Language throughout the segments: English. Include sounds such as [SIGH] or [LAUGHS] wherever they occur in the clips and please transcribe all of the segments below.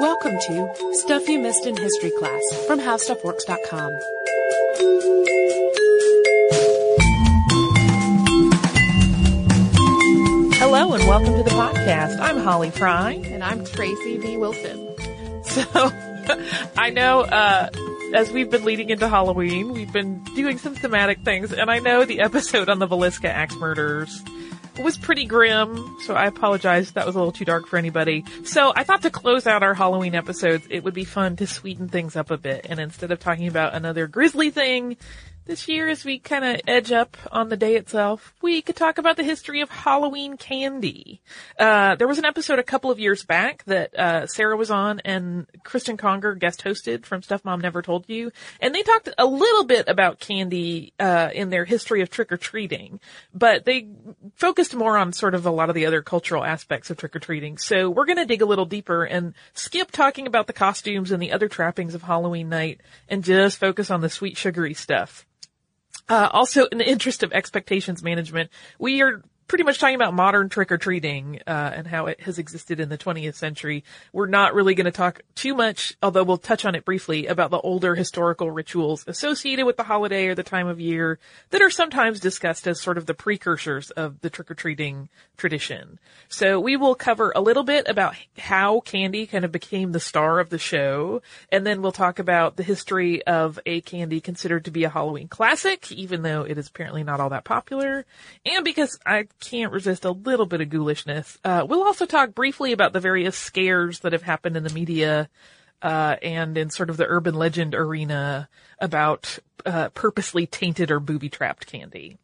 Welcome to Stuff You Missed in History Class from HowStuffWorks.com. Hello and welcome to the podcast. I'm Holly Fry. And I'm Tracy V. Wilson. So, [LAUGHS] I know, uh, as we've been leading into Halloween, we've been doing some thematic things, and I know the episode on the Villisca axe murders was pretty grim, so I apologize that was a little too dark for anybody. So I thought to close out our Halloween episodes, it would be fun to sweeten things up a bit, and instead of talking about another grisly thing, this year, as we kind of edge up on the day itself, we could talk about the history of Halloween candy. Uh, there was an episode a couple of years back that uh, Sarah was on and Cristen Conger guest hosted from Stuff Mom Never Told You, and they talked a little bit about candy uh, in their history of trick or treating, but they focused more on sort of a lot of the other cultural aspects of trick or treating. So we're going to dig a little deeper and skip talking about the costumes and the other trappings of Halloween night and just focus on the sweet sugary stuff. Uh, also, in the interest of expectations management, we are pretty much talking about modern trick or treating uh, and how it has existed in the 20th century. We're not really going to talk too much, although we'll touch on it briefly, about the older historical rituals associated with the holiday or the time of year that are sometimes discussed as sort of the precursors of the trick or treating tradition. So we will cover a little bit about how candy kind of became the star of the show, and then we'll talk about the history of a candy considered to be a Halloween classic, even though it is apparently not all that popular, and because I can't resist a little bit of ghoulishness. Uh, we'll also talk briefly about the various scares that have happened in the media, uh, and in sort of the urban legend arena about, uh, purposely tainted or booby trapped candy.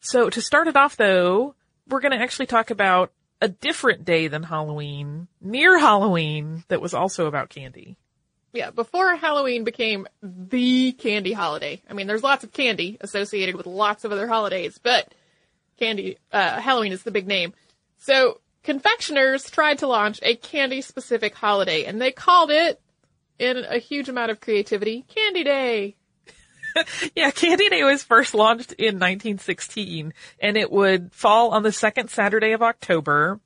So to start it off though, we're gonna actually talk about a different day than Halloween, near Halloween, that was also about candy. Yeah, before Halloween became the candy holiday. I mean, there's lots of candy associated with lots of other holidays, but candy, uh, Halloween is the big name. So confectioners tried to launch a candy specific holiday and they called it in a huge amount of creativity, Candy Day. [LAUGHS] yeah, Candy Day was first launched in 1916 and it would fall on the second Saturday of October.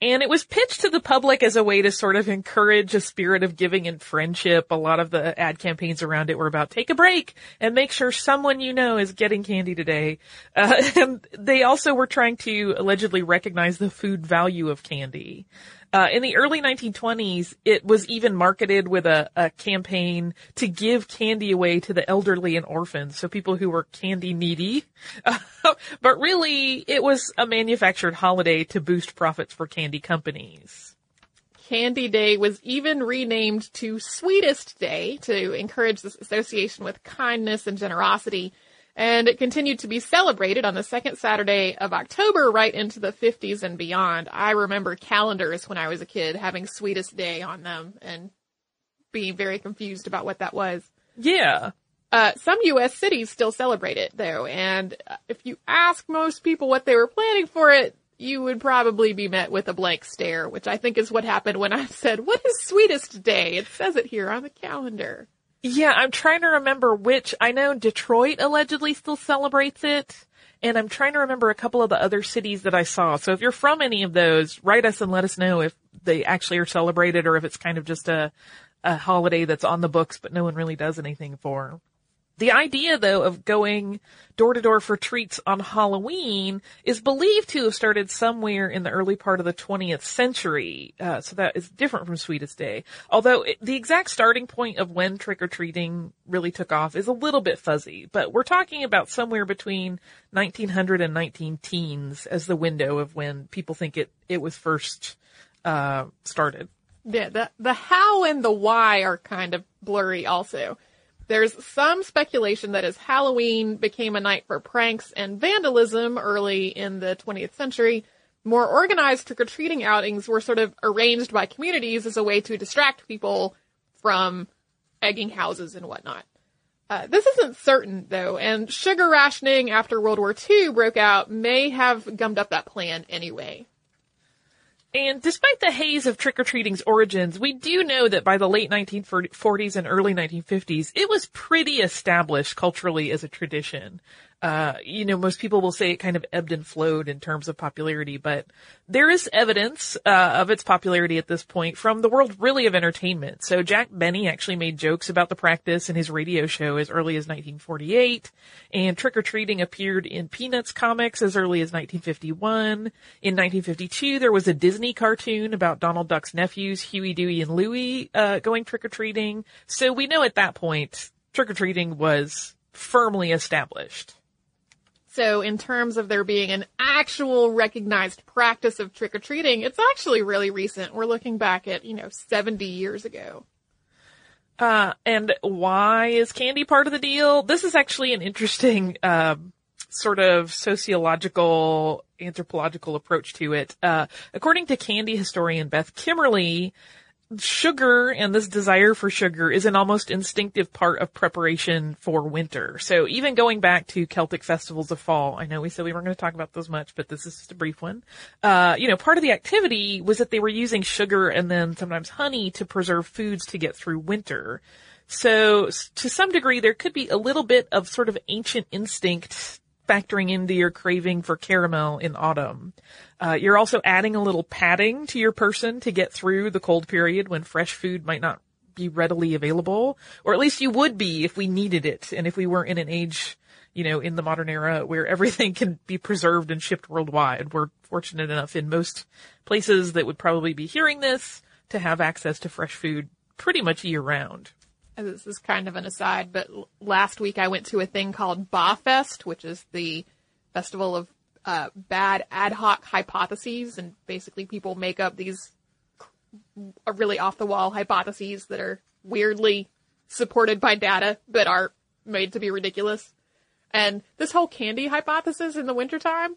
And it was pitched to the public as a way to sort of encourage a spirit of giving and friendship. A lot of the ad campaigns around it were about take a break and make sure someone you know is getting candy today. Uh, [LAUGHS] and they also were trying to allegedly recognize the food value of candy. Uh, in the early 1920s, it was even marketed with a, a campaign to give candy away to the elderly and orphans, so people who were candy needy. [LAUGHS] But really, it was a manufactured holiday to boost profits for candy companies. Candy Day was even renamed to Sweetest Day to encourage this association with kindness and generosity and it continued to be celebrated on the second Saturday of October right into the 50s and beyond. I remember calendars when I was a kid having Sweetest Day on them and being very confused about what that was. Yeah. Uh, some U.S. cities still celebrate it though, and if you ask most people what they were planning for it, you would probably be met with a blank stare, which I think is what happened when I [LAUGHS] said, what is Sweetest Day? It says it here on the calendar. Yeah, I'm trying to remember which. I know Detroit allegedly still celebrates it, and I'm trying to remember a couple of the other cities that I saw. So if you're from any of those, write us and let us know if they actually are celebrated or if it's kind of just a a holiday that's on the books but no one really does anything for. The idea, though, of going door to door for treats on Halloween is believed to have started somewhere in the early part of the 20th century. Uh, so that is different from Sweetest Day. Although it, the exact starting point of when trick or treating really took off is a little bit fuzzy, but we're talking about somewhere between 1900 and 19 teens as the window of when people think it, it was first, uh, started. Yeah, the, the how and the why are kind of blurry also. There's some speculation that as Halloween became a night for pranks and vandalism early in the 20th century, more organized trick-or-treating outings were sort of arranged by communities as a way to distract people from egging houses and whatnot. Uh, this isn't certain though, and sugar rationing after World War II broke out may have gummed up that plan anyway. And despite the haze of trick-or-treating's origins, we do know that by the late 1940s and early 1950s, it was pretty established culturally as a tradition. Uh, you know, most people will say it kind of ebbed and flowed in terms of popularity, but there is evidence uh, of its popularity at this point from the world really of entertainment. So Jack Benny actually made jokes about the practice in his radio show as early as 1948, and trick or treating appeared in Peanuts comics as early as 1951. In 1952, there was a Disney cartoon about Donald Duck's nephews, Huey, Dewey, and Louie, uh, going trick or treating. So we know at that point trick or treating was firmly established. So in terms of there being an actual recognized practice of trick or treating, it's actually really recent. We're looking back at, you know, 70 years ago. Uh, and why is candy part of the deal? This is actually an interesting, um, sort of sociological, anthropological approach to it. Uh, according to candy historian Beth Kimmerle, sugar and this desire for sugar is an almost instinctive part of preparation for winter. So even going back to Celtic festivals of fall, I know we said we weren't going to talk about those much, but this is just a brief one. Uh, you know, part of the activity was that they were using sugar and then sometimes honey to preserve foods to get through winter. So to some degree, there could be a little bit of sort of ancient instinct factoring into your craving for caramel in autumn. Uh, you're also adding a little padding to your person to get through the cold period when fresh food might not be readily available, or at least you would be if we needed it and if we weren't in an age, you know, in the modern era where everything [LAUGHS] can be preserved and shipped worldwide. We're fortunate enough in most places that would probably be hearing this to have access to fresh food pretty much year round this is kind of an aside, but last week I went to a thing called BAHFest, which is the festival of uh, bad ad hoc hypotheses, and basically people make up these really off the wall hypotheses that are weirdly supported by data, but are made to be ridiculous. And this whole candy hypothesis in the wintertime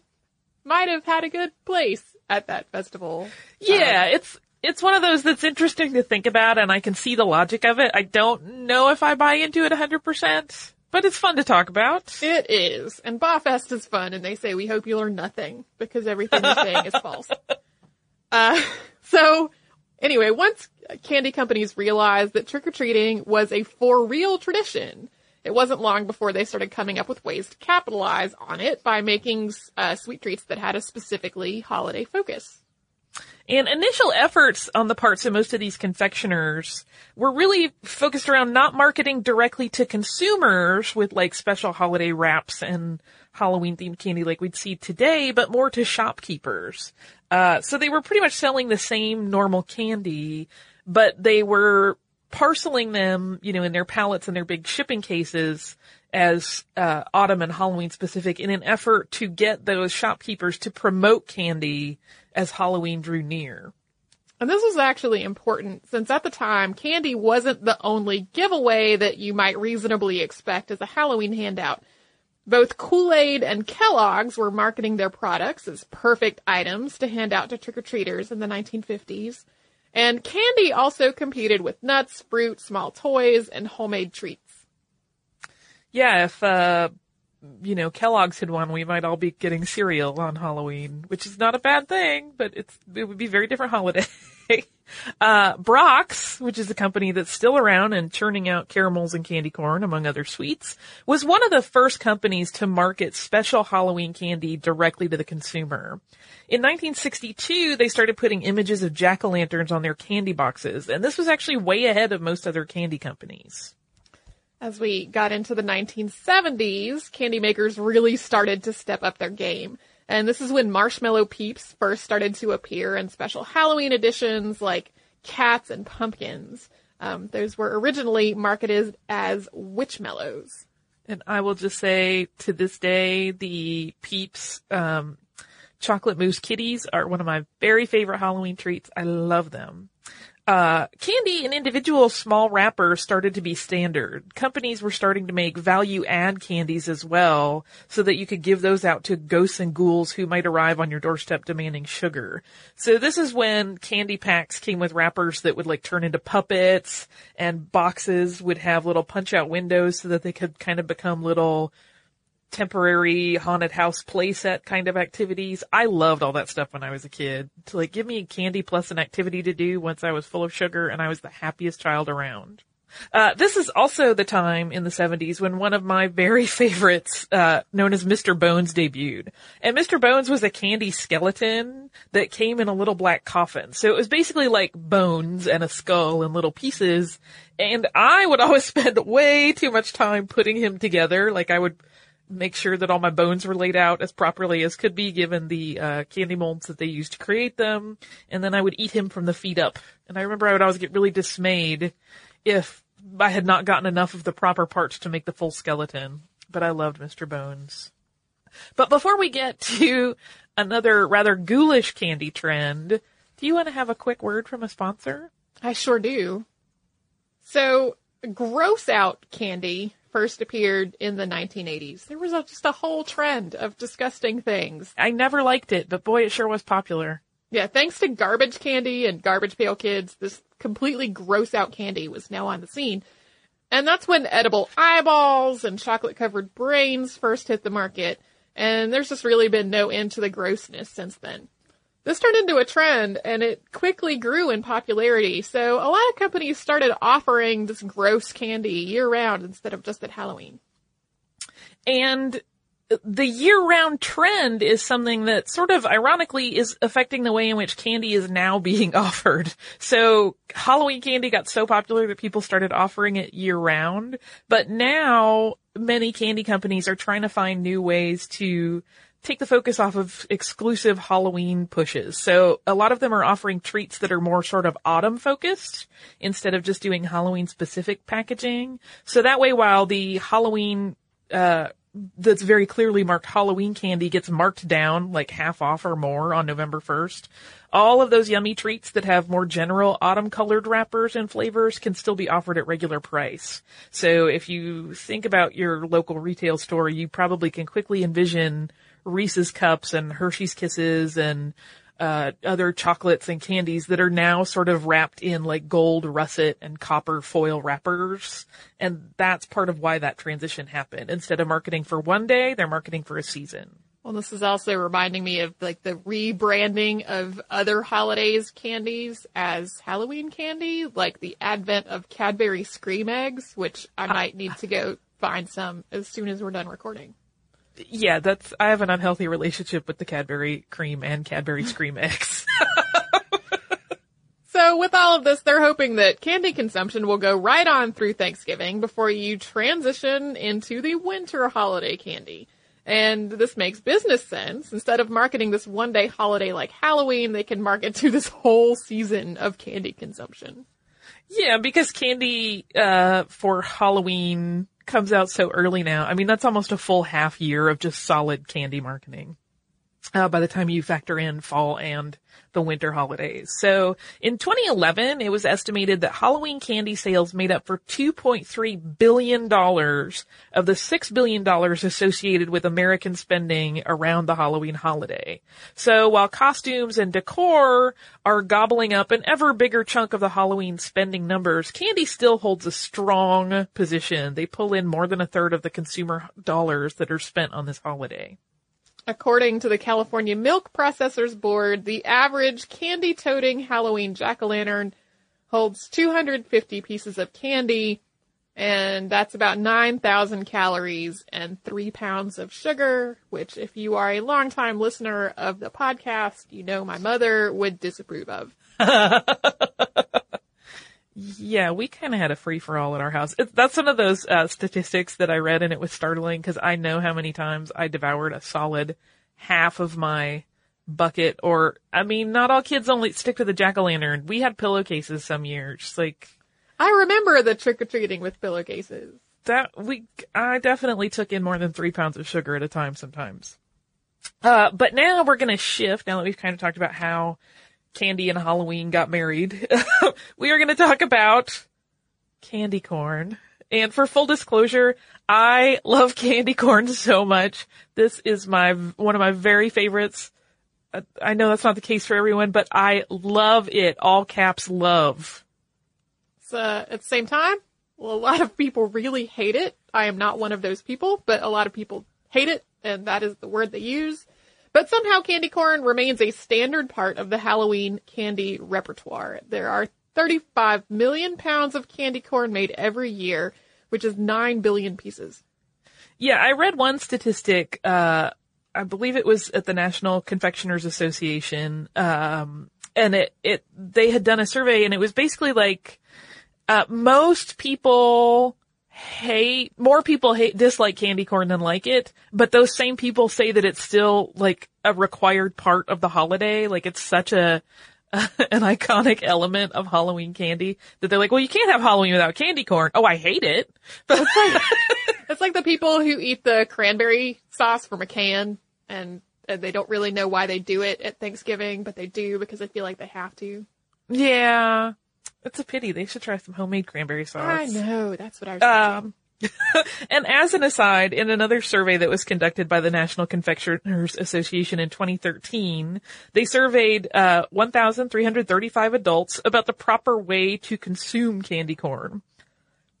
might have had a good place at that festival. Yeah, um, it's it's one of those that's interesting to think about and I can see the logic of it. I don't know if I buy into it 100%, but it's fun to talk about. It is. And BAHFest is fun and they say we hope you learn nothing because everything you're saying is false. [LAUGHS] Uh, so anyway, once candy companies realized that trick-or-treating was a for real tradition, it wasn't long before they started coming up with ways to capitalize on it by making uh, sweet treats that had a specifically holiday focus. And initial efforts on the parts of most of these confectioners were really focused around not marketing directly to consumers with like special holiday wraps and Halloween themed candy like we'd see today, but more to shopkeepers. Uh, so they were pretty much selling the same normal candy, but they were parceling them, you know, in their pallets and their big shipping cases as uh, autumn and Halloween specific in an effort to get those shopkeepers to promote candy as Halloween drew near. And this was actually important since at the time, candy wasn't the only giveaway that you might reasonably expect as a Halloween handout. Both Kool-Aid and Kellogg's were marketing their products as perfect items to hand out to trick-or-treaters in the 1950s. And candy also competed with nuts, fruit, small toys, and homemade treats. Yeah, if uh, you know, Kellogg's had won, we might all be getting cereal on Halloween, which is not a bad thing, but it's, it would be a very different holiday. [LAUGHS] uh, Brach's, which is a company that's still around and churning out caramels and candy corn, among other sweets, was one of the first companies to market special Halloween candy directly to the consumer. In 1962, they started putting images of jack-o'-lanterns on their candy boxes, and this was actually way ahead of most other candy companies. As we got into the 1970s, candy makers really started to step up their game. And this is when marshmallow peeps first started to appear in special Halloween editions like cats and pumpkins. Um, those were originally marketed as witchmallows. And I will just say to this day, the Peeps, um, chocolate mousse kitties are one of my very favorite Halloween treats. I love them. Uh, candy in individual small wrappers started to be standard. Companies were starting to make value add candies as well so that you could give those out to ghosts and ghouls who might arrive on your doorstep demanding sugar. So this is when candy packs came with wrappers that would like turn into puppets and boxes would have little punch out windows so that they could kind of become little temporary haunted house playset kind of activities. I loved all that stuff when I was a kid. To like give me candy plus an activity to do once I was full of sugar and I was the happiest child around. Uh, this is also the time in the 70s when one of my very [LAUGHS] favorites, uh, known as Mr. Bones debuted. And Mr. Bones was a candy skeleton that came in a little black coffin. So it was basically like bones and a skull in little pieces. And I would [LAUGHS] always spend way too much time putting him together. Like I would make sure that all my bones were laid out as properly as could be given the uh, candy molds that they used to create them. And then I would eat him from the feet up. And I remember I would always get really dismayed if I had not gotten enough of the proper parts to make the full skeleton. But I loved Mr. Bones. But before we get to another rather ghoulish candy trend, do you want to have a quick word from a sponsor? I sure do. So, gross out candy first appeared in the 1980s. There was a, just a whole trend of disgusting things. I never liked it, but boy, it sure was popular. Yeah, thanks to garbage candy and garbage pail kids, this completely gross out candy was now on the scene. And that's when edible eyeballs and chocolate covered brains first hit the market. And there's just really been no end to the grossness since then. This turned into a trend and it quickly grew in popularity. So a lot of companies started offering this gross candy year round instead of just at Halloween. And the year-round trend is something that sort of ironically is affecting the way in which candy is now being [LAUGHS] offered. So Halloween candy got so popular that people started offering it year-round, but now many candy companies are trying to find new ways to take the focus off of exclusive Halloween pushes. So a lot of them are offering treats that are more sort of autumn focused instead of just doing Halloween specific packaging. So that way while the Halloween uh, that's very clearly marked Halloween candy gets marked down like half off or more on November 1st. All of those yummy treats that have more general autumn colored wrappers and flavors can still be offered at regular price. So if you think about your local retail store, you probably can quickly envision Reese's cups and Hershey's kisses and uh, other chocolates and candies that are now sort of wrapped in like gold russet and copper foil wrappers. And that's part of why that transition happened. Instead of marketing for one day, they're marketing for a season. Well, this is also reminding me of like the rebranding of other holidays candies as Halloween candy, like the advent of Cadbury Scream Eggs, which I might need to go find some as soon as we're done recording yeah, that's, I have an unhealthy relationship with the Cadbury cream and Cadbury Scream [LAUGHS] Eggs. [LAUGHS] so with all of this, they're hoping that candy consumption will go right on through Thanksgiving before you transition into the winter holiday candy. And this makes business sense. Instead of marketing this one day holiday like Halloween, they can market [LAUGHS] to this whole season of candy consumption. Yeah, because candy, uh, for Halloween comes out so early now. I mean, that's almost a full half year of just solid candy marketing. Uh, by the time you factor in fall and the winter holidays. So in 2011, it was estimated that Halloween candy sales made up for $2.3 billion of the $6 billion associated with American spending around the Halloween holiday. So while costumes and decor are gobbling up an ever bigger chunk of the Halloween spending numbers, candy still holds a strong position. They pull in more than a third of the consumer dollars that are spent on this holiday. According to the California Milk Processors Board, the average candy toting Halloween jack-o'-lantern holds 250 pieces of candy, and that's about 9,000 calories and 3 pounds of sugar, which if you are a longtime listener of the podcast, you know my mother would disapprove of. [LAUGHS] Yeah, we kind of had a free for all at our house. It, that's one of those uh, statistics that I read, and it was startling because I know how many times I devoured a solid half of my bucket. Or, I mean, not all kids only stick to the jack o' lantern. We had pillowcases some years. Like, I remember the trick or treating with pillowcases. That we, I definitely took in more than three pounds of sugar at a time sometimes. Uh, but now we're gonna shift. Now that we've kind of talked about how Candy and Halloween got married, [LAUGHS] we are going to talk about candy corn. And for full disclosure, I love candy corn so much. This is my, one of my very favorites. Uh, I know that's not the case for everyone, but I love it. All caps love. So, at the same time, well, a lot of people really hate it. I am not one of those people, but a lot of people hate it, and that is the word they use. But somehow candy corn remains a standard part of the Halloween candy repertoire. There are 35 million pounds of candy corn made every year, which is 9 billion pieces. Yeah, I read one statistic, uh, I believe it was at the National Confectioners Association, um, and it, it, they had done a survey and it was basically like, uh, most people hate, more people hate, dislike candy corn than like it, but those same people say that it's still like a required part of the holiday. Like it's such a, [LAUGHS] an iconic element of Halloween candy that they're like, well, you can't have Halloween without candy corn. Oh, I hate it. [LAUGHS] But It's like the people who eat the cranberry sauce from a can and, and they don't really know why they do it at Thanksgiving, but they do because they feel like they have to. yeah, it's a pity. They should try some homemade cranberry sauce. I know, that's what I was thinking. Um, [LAUGHS] and as an aside, in another survey that was conducted by the National Confectioners Association in 2013, they surveyed uh, 1,335 adults about the proper way to consume candy corn.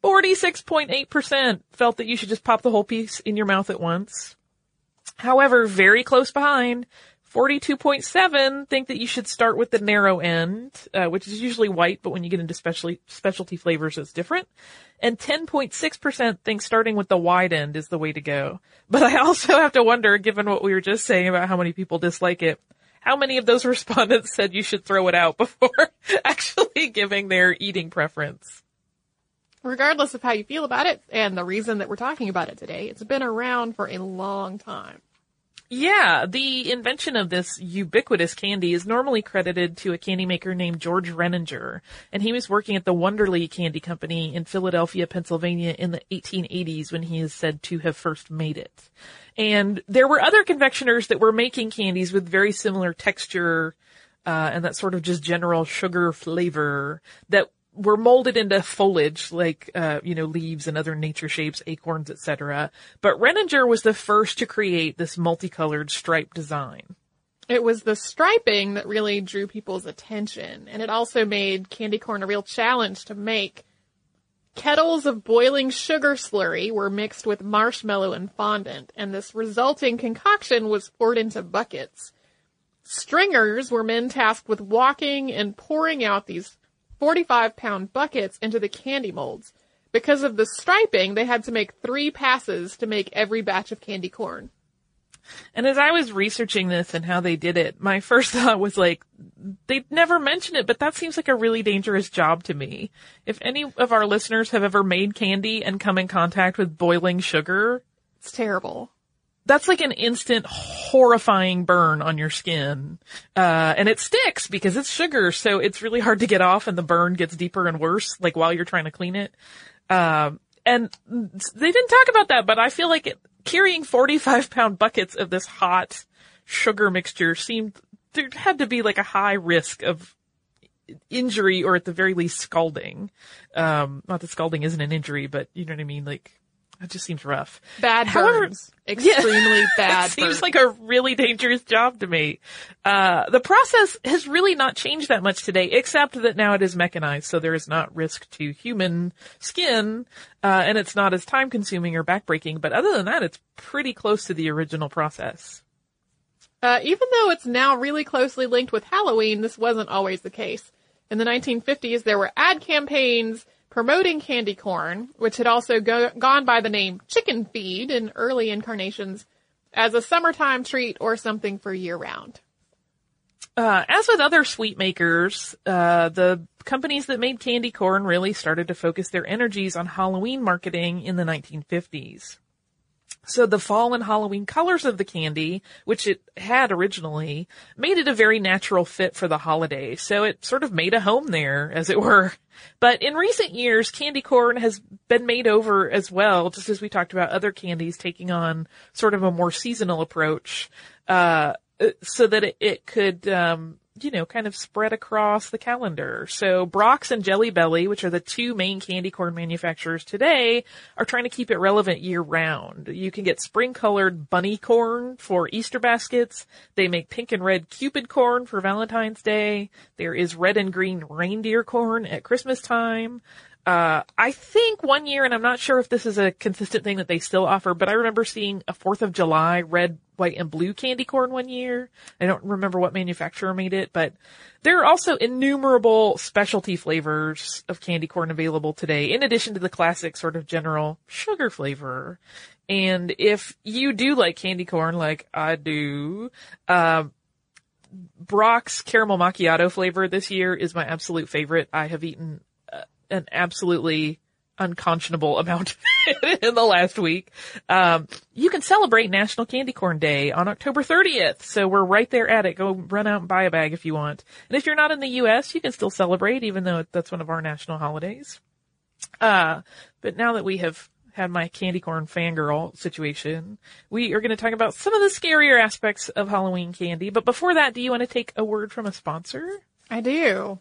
46.8% felt that you should just pop the whole piece in your mouth at once. However, very close behind, 42.7 think that you should start with the narrow end, uh, which is usually white, but when you get into specialty, specialty flavors, it's different. And 10.6% think starting with the wide end is the way to go. [LAUGHS] But I also have to wonder, given what we were just saying about how many people dislike it, how many of those [LAUGHS] respondents said you should throw it out [LAUGHS] before actually giving their eating preference? Regardless of how you feel about it and the reason that we're talking about it today, it's been around for a long time. Yeah, the invention of this ubiquitous candy is normally credited to a candy maker named George Renninger, and he was working at the Wunderle Candy Company in Philadelphia, Pennsylvania in the 1880s when he is said to have first made it. And there were other confectioners that were making candies with very similar texture, uh, and that sort of just general sugar flavor that were molded into foliage like uh, you know leaves and other nature shapes acorns etc but renninger was the first to create this multicolored stripe design It was the striping that really drew people's attention, and it also made candy corn a real challenge to make. Kettles of boiling sugar slurry were mixed with marshmallow and fondant, and this resulting concoction was poured into buckets. Stringers were men tasked with walking and pouring out these 45 pound buckets into the candy molds. Because of the striping, they had to make three passes to make every batch of candy corn. and as i was researching this and how they did it my [LAUGHS] first thought was like they'd never mention it but that seems like a really dangerous job to me if any of our listeners have ever made candy and come in contact with boiling sugar It's terrible. That's like an instant horrifying burn on your skin. Uh, and it sticks because it's sugar, so it's really hard to get off and the burn gets deeper and worse, like while you're trying to clean it. Um, and they didn't talk about that, but I feel like it, carrying 45 pound buckets of this hot sugar mixture seemed, there had to be like a high risk of injury or at the very least scalding. Um, not that scalding isn't an injury, but you know what I mean? Like, it just seems rough. Bad However- burns. [LAUGHS] Extremely bad It seems burns. like a really dangerous job to me. Uh, the process has really not changed that much today, except that now it is mechanized, so there is not risk to human skin, uh, and it's not as time consuming or backbreaking, but other than that, it's pretty close to the original process. Uh, even though it's now really closely linked with Halloween, this wasn't always the case. In the 1950s, there were ad campaigns promoting candy corn, which had also go- gone by the name chicken feed in early incarnations, as a summertime treat or something for year round. Uh, as with other sweet makers, uh, the companies that made candy corn really started to focus their energies on Halloween marketing in the 1950s. So the fall and Halloween colors of the candy, which it had originally, made it a very natural fit for the holiday. So it sort of made a home there, as it were. But in recent years, candy corn has been made over as well, just as we talked about other candies taking on sort of a more seasonal approach, uh, so that it, it could, um, you know, kind of spread across the calendar. So Brach's and Jelly Belly, which are the two main candy corn manufacturers today, are trying to keep it relevant year round. You can get spring colored bunny corn for Easter baskets. They make pink and red cupid corn for Valentine's Day. There is red and green reindeer corn at Christmas time. Uh, I think one year, and I'm not sure if this is a consistent thing that they still offer, but I remember seeing a 4th of July red, white, and blue candy corn one year. I don't remember what manufacturer made it, but there are also innumerable specialty flavors of candy corn available today, in addition to the classic sort of general sugar flavor. And if you do like candy corn, like I do, uh, Brach's caramel macchiato flavor this year is my absolute favorite. I have eaten an absolutely unconscionable [LAUGHS] amount in the last week. Um, you can celebrate National Candy Corn Day on October 30th. So we're right there at it. Go run out and buy a bag if you want. And if you're not in the U.S., you can still celebrate even though that's one of our national holidays. Uh, but now that we have had my candy corn fangirl situation, we are going to talk about some of the scarier aspects of Halloween candy. But before that, do you want to take a word from a sponsor? I do.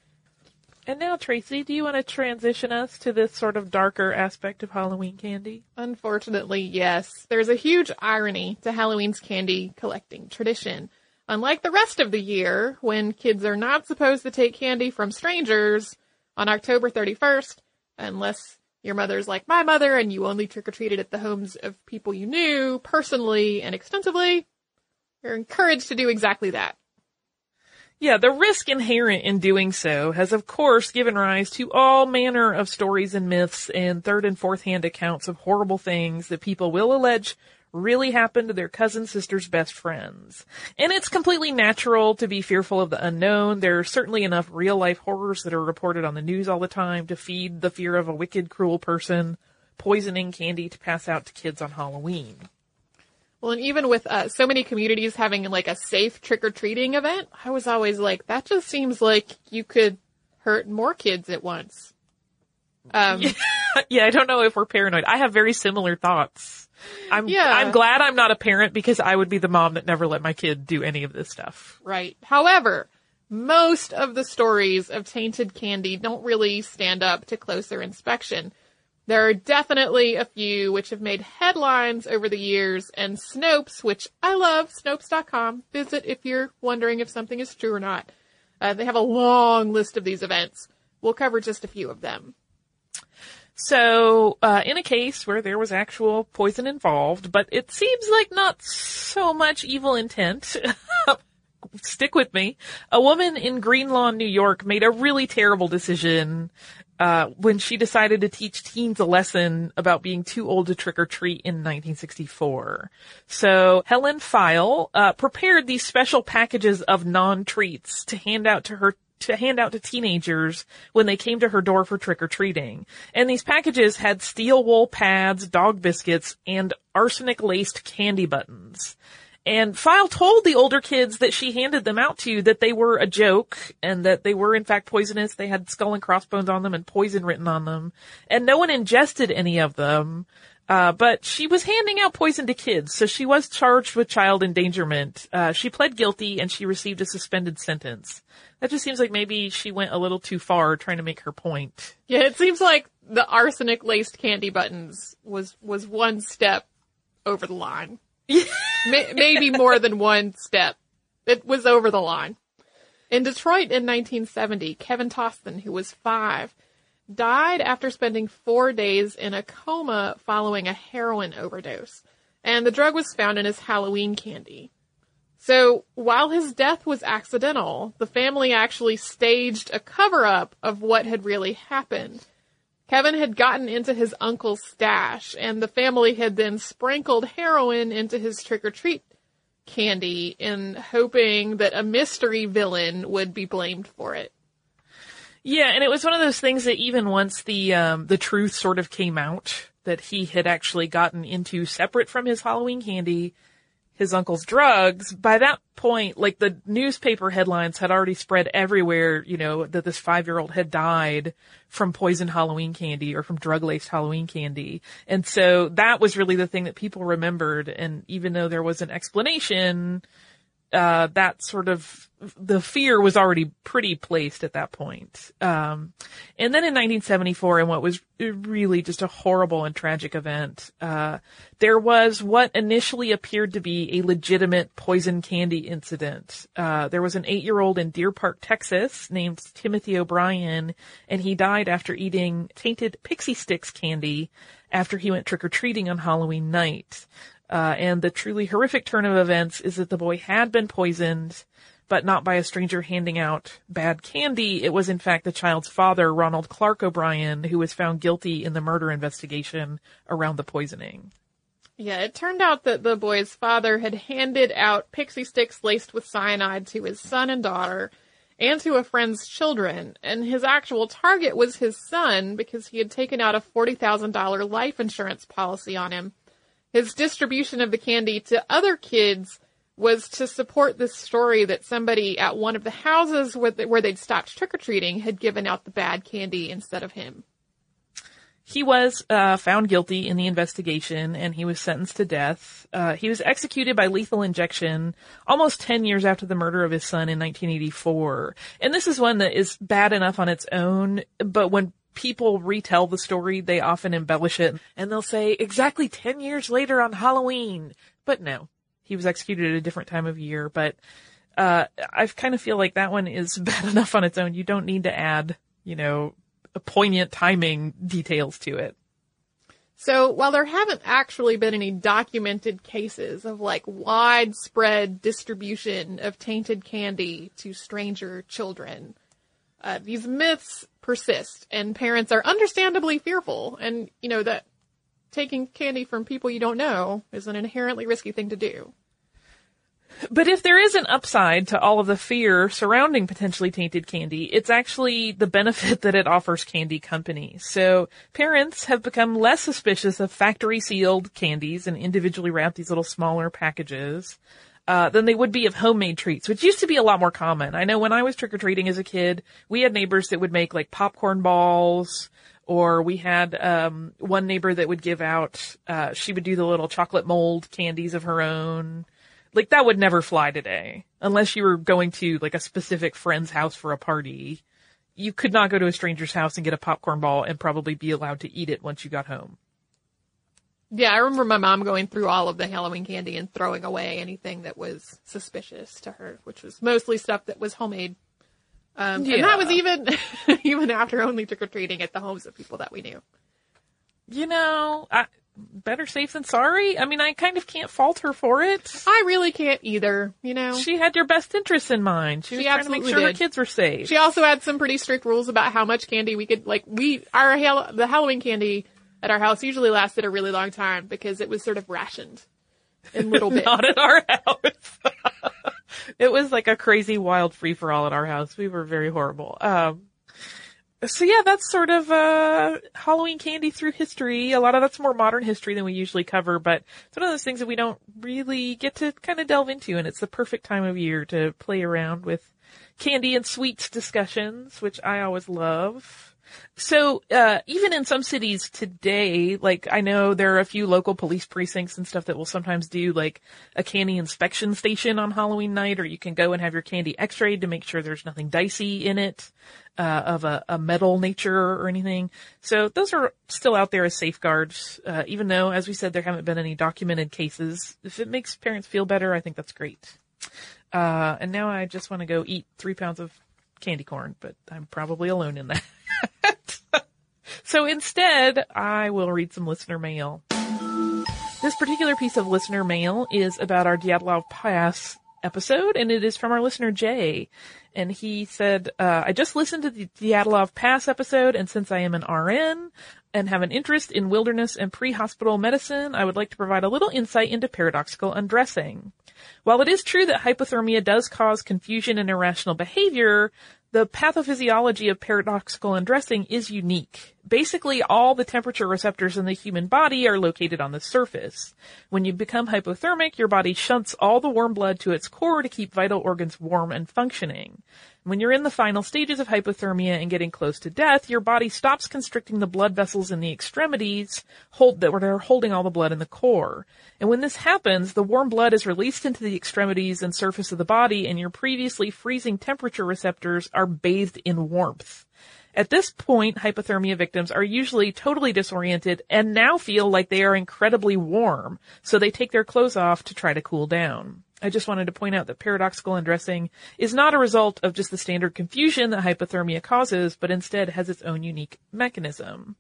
And now, Tracy, do you want to transition us to this sort of darker aspect of Halloween candy? Unfortunately, yes. There's a huge irony to Halloween's candy collecting tradition. Unlike the rest of the year, when kids are not supposed to take candy from strangers on October 31st, unless your mother's like my mother and you only trick or treated at the homes of people you knew personally and extensively, you're encouraged to do exactly that. Yeah, the risk inherent in doing so has of course given rise to all manner of stories and myths and third and fourth hand accounts of horrible things that people will allege really happened to their cousin sister's best friends. And it's completely natural to be fearful of the unknown. There are certainly enough real life horrors that are reported on the news all the time to feed the fear of a wicked, cruel person poisoning candy to pass out to kids on Halloween. Well, and even with uh, so many communities having like a safe trick or treating event, I was always like, that just seems like you could hurt more kids at once. Um, [LAUGHS] yeah, I don't know if we're paranoid. I have very similar thoughts. I'm Yeah. I'm glad I'm not a parent because I would be the mom that never let my kid do any of this stuff. right. However, most of the stories of tainted candy don't really stand up to closer inspection. There are definitely a few which have made headlines over the years, and Snopes, which I love, Snopes.com, visit if you're wondering if something is true or not. Uh, they have a long list of these events. We'll cover just a few of them. So, uh, in a case where there was actual poison involved, but it seems like not so much evil intent. [LAUGHS] Stick with me. A woman in Greenlawn, New York made a really terrible decision, uh, when she decided to teach teens a lesson about being too old to trick or treat in 1964. So Helen Pfeil, uh, prepared these special packages of non-treats to hand out to her to hand out to teenagers when they came to her door for trick or treating. And these packages had steel wool pads, dog biscuits, and arsenic laced candy buttons. And Pfeil told the older kids that she handed them out to you that they were a joke and that they were in fact poisonous. They had skull and crossbones on them and poison written on them. And no one ingested any of them. Uh, but she was handing out poison to kids, so she was charged with child endangerment. Uh, she pled guilty and she received a suspended sentence. That just seems like maybe she went a little too far trying to make her point. Yeah, it seems like the arsenic laced candy buttons was was one step over the line. May- maybe more than one step. It was over the line. In Detroit in 1970, Kevin Toston, who was five, died after spending four days in a coma following a heroin overdose. And the drug was found in his Halloween candy. So while his death was accidental, the family actually staged a cover up of what had really happened. Kevin had gotten into his uncle's stash, and the family had then sprinkled heroin into his trick or treat candy in hoping that a mystery villain would be blamed for it. Yeah, and it was one of those things that even once the um, the truth sort of came out that he had actually gotten into separate from his Halloween candy, his uncle's drugs. By that point, like the newspaper headlines had already spread everywhere. You know that this five year old had died from poisoned Halloween candy or from drug laced Halloween candy, and so that was really the thing that people remembered. And even though there was an explanation. Uh, that sort of the fear was already pretty placed at that point. Um, and then in 1974, in what was really just a horrible and tragic event, uh, there was what initially appeared to be a legitimate poison candy incident. Uh, there was an eight-year-old in Deer Park, Texas, named Timothy O'Brien, and he died after eating tainted Pixie sticks candy after he went trick-or-treating on Halloween night. Uh, and the truly horrific turn of events is that the boy had been poisoned, but not by a stranger handing out bad candy. It was in fact the child's father, Ronald Clark O'Brien, who was found guilty in the murder investigation around the poisoning. Yeah, it turned out that the boy's father had handed out Pixie sticks laced with cyanide to his son and daughter and to a friend's children, and his actual target was his son because he had taken out a $40,000 life insurance policy on him his distribution of the candy to other kids was to support this story that somebody at one of the houses where they'd stopped trick or treating had given out the bad candy instead of him. He was uh, found guilty in the investigation and he was sentenced to death. Uh, he was executed by lethal injection almost 10 years after the murder of his son in 1984. And this is one that is bad enough on its own, but when people retell the story, they often embellish it and they'll say exactly 10 years later on Halloween. But no, he was executed at a different time of year. But, uh, I kind of feel like that one is [LAUGHS] bad enough on its own. You don't need to add, you know, a poignant timing details to it. So while there haven't actually been any documented cases of like widespread distribution of tainted candy to stranger children, uh, these myths persist and parents are understandably fearful and, you know, that taking candy from people you don't know is an inherently risky thing to do. But if there is an upside to all of the fear surrounding potentially tainted candy, it's actually the benefit [LAUGHS] that it offers candy companies. So parents have become less suspicious of factory sealed candies and individually wrapped these little smaller packages uh, than they would be of homemade treats, which used to be a lot more common. I know when I was trick or treating as a kid, we had neighbors that would make like popcorn balls, or we had um, one neighbor that would give out. Uh, she would do the little chocolate mold candies of her own. Like that would never fly today, unless you were going to like a specific friend's house for a party. You could not go to a stranger's house and get a popcorn ball and probably be allowed to eat it once you got home. Yeah, I remember my mom going through all of the Halloween candy and throwing away anything that was suspicious to her, which was mostly stuff that was homemade. Um, yeah. and that was even, [LAUGHS] even after only trick or treating at the homes of people that we knew. You know, I, better safe than sorry. I mean, I kind of can't fault her for it. I really can't either, you know. She had your best interests in mind. She, she was trying to make sure did. her kids were safe. She also had some pretty strict rules about how much candy we could, like, we, our, the Halloween candy at our house usually lasted a really long time because it was sort of rationed in little [LAUGHS] bits. Not at our house. [LAUGHS] it was like a crazy wild free for all at our house. We were very horrible. Um, so yeah, that's sort of uh, Halloween candy through history. A lot of that's more modern history than we usually cover, but it's one of those things that we don't really get to kind of delve into, and it's the perfect time of year to play around with candy and sweets discussions, which I always love. So, uh, even in some cities today, like I know there are a few local police precincts and stuff that will sometimes do like a candy inspection station on Halloween night, or you can go and have your candy x-rayed to make sure there's nothing dicey in it, uh, of a, a, metal nature or anything. So those are still out there as safeguards, uh, even though, as we said, there haven't been any documented cases. If it makes parents feel better, I think that's great. Uh, and now I just want to go eat three pounds of candy corn, but I'm probably alone in that. [LAUGHS] so instead, I will read some listener mail. This particular piece of listener mail is about our Dyatlov Pass episode, and it is from our listener Jay. And he said, uh, I just listened to the Dyatlov Pass episode, and since I am an RN and have an interest in wilderness and pre-hospital medicine, I would like to provide a little insight into paradoxical undressing. While it is true that hypothermia does cause confusion and irrational behavior, the pathophysiology of paradoxical undressing is unique. Basically, all the temperature receptors in the human body are located on the surface. When you become hypothermic, your body shunts all the warm blood to its core to keep vital organs warm and functioning. When you're in the final stages of hypothermia and getting close to death, your body stops constricting the blood vessels in the extremities hold, that are holding all the blood in the core. And when this happens, the warm blood is released into the extremities and surface of the body and your previously freezing temperature receptors are bathed in warmth. At this point, hypothermia victims are usually totally disoriented and now feel like they are incredibly warm, so they take their clothes off to try to cool down. I just wanted to point out that paradoxical undressing is not a result of just the standard confusion that hypothermia causes, but instead has its own unique mechanism.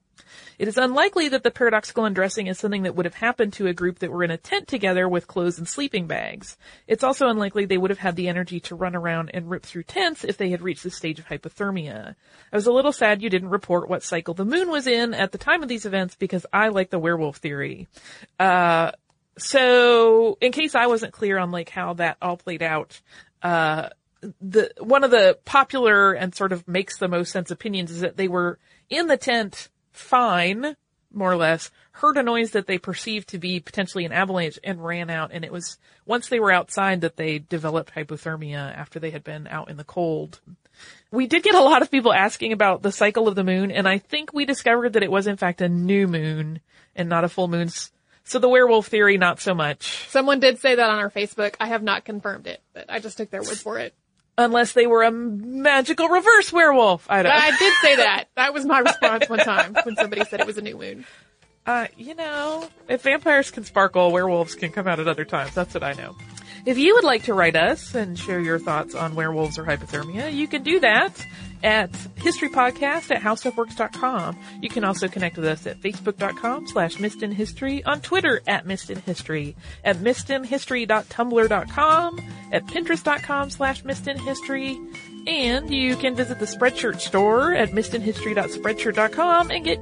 It is unlikely that the paradoxical undressing is something that would have happened to a group that were in a tent together with clothes and sleeping bags. It's also unlikely they would have had the energy to run around and rip through tents if they had reached the stage of hypothermia. I was a little sad you didn't report what cycle the moon was in at the time of these events because I like the werewolf theory. Uh, so in case I wasn't clear on like how that all played out, uh, the, one of the popular and sort of makes the most sense opinions is that they were in the tent fine, more or less, heard a noise that they perceived to be potentially an avalanche and ran out. And it was once they were outside that they developed hypothermia after they had been out in the cold. We did get a lot of people asking about the cycle of the moon, and I think we discovered that it was in fact a new moon and not a full moon. So the werewolf theory, not so much. Someone did say that on our Facebook. I have not confirmed it, but I just took their word for it. Unless they were a magical reverse werewolf. I don't I [LAUGHS] did say that. That was my response one time when somebody said it was a new moon. Uh, you know, if vampires can sparkle, werewolves can come out at other times. That's what I know. If you would like to write us and share your thoughts on werewolves or hypothermia, you can do that at historypodcast at howstuffworks.com. You can also connect with us at facebook.com slash missedinhistory, on Twitter at missedinhistory, at missedinhistory.tumblr.com, at pinterest.com slash missedinhistory, and you can visit the Spreadshirt store at missedinhistory.spreadshirt.com and get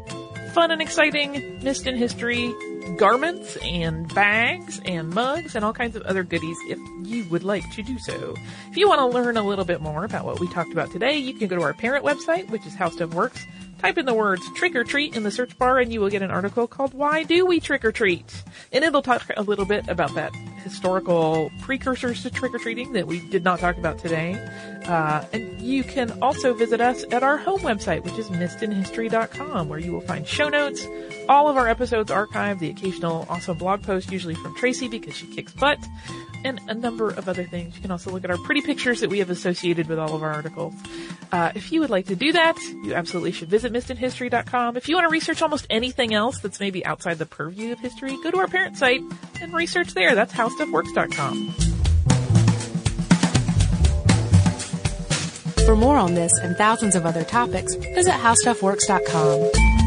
fun and exciting Missed in History garments and bags and mugs and all kinds of other goodies if you would like to do so. If you want to learn a little bit more about what we talked about today, you can go to our parent website, which is How Stuff Works. Type in the words trick or treat in the search bar and you will get an article called Why Do We Trick or Treat? And it'll talk a little bit about that historical precursors to trick or treating that we did not talk about today. Uh, and you can also visit us at our home website, which is missedinhistory.com, where you will find show notes, all of our episodes archived, the occasional awesome blog post, usually from Tracy because she kicks butt, and a number of other things. You can also look at our pretty pictures that we have associated with all of our articles. Uh, if you would like to do that, you absolutely should visit missedinhistory.com. If you want to research almost anything else that's maybe outside the purview of history, go to our parent site and research there. That's howstuffworks.com. For more on this and thousands of other topics, visit howstuffworks.com.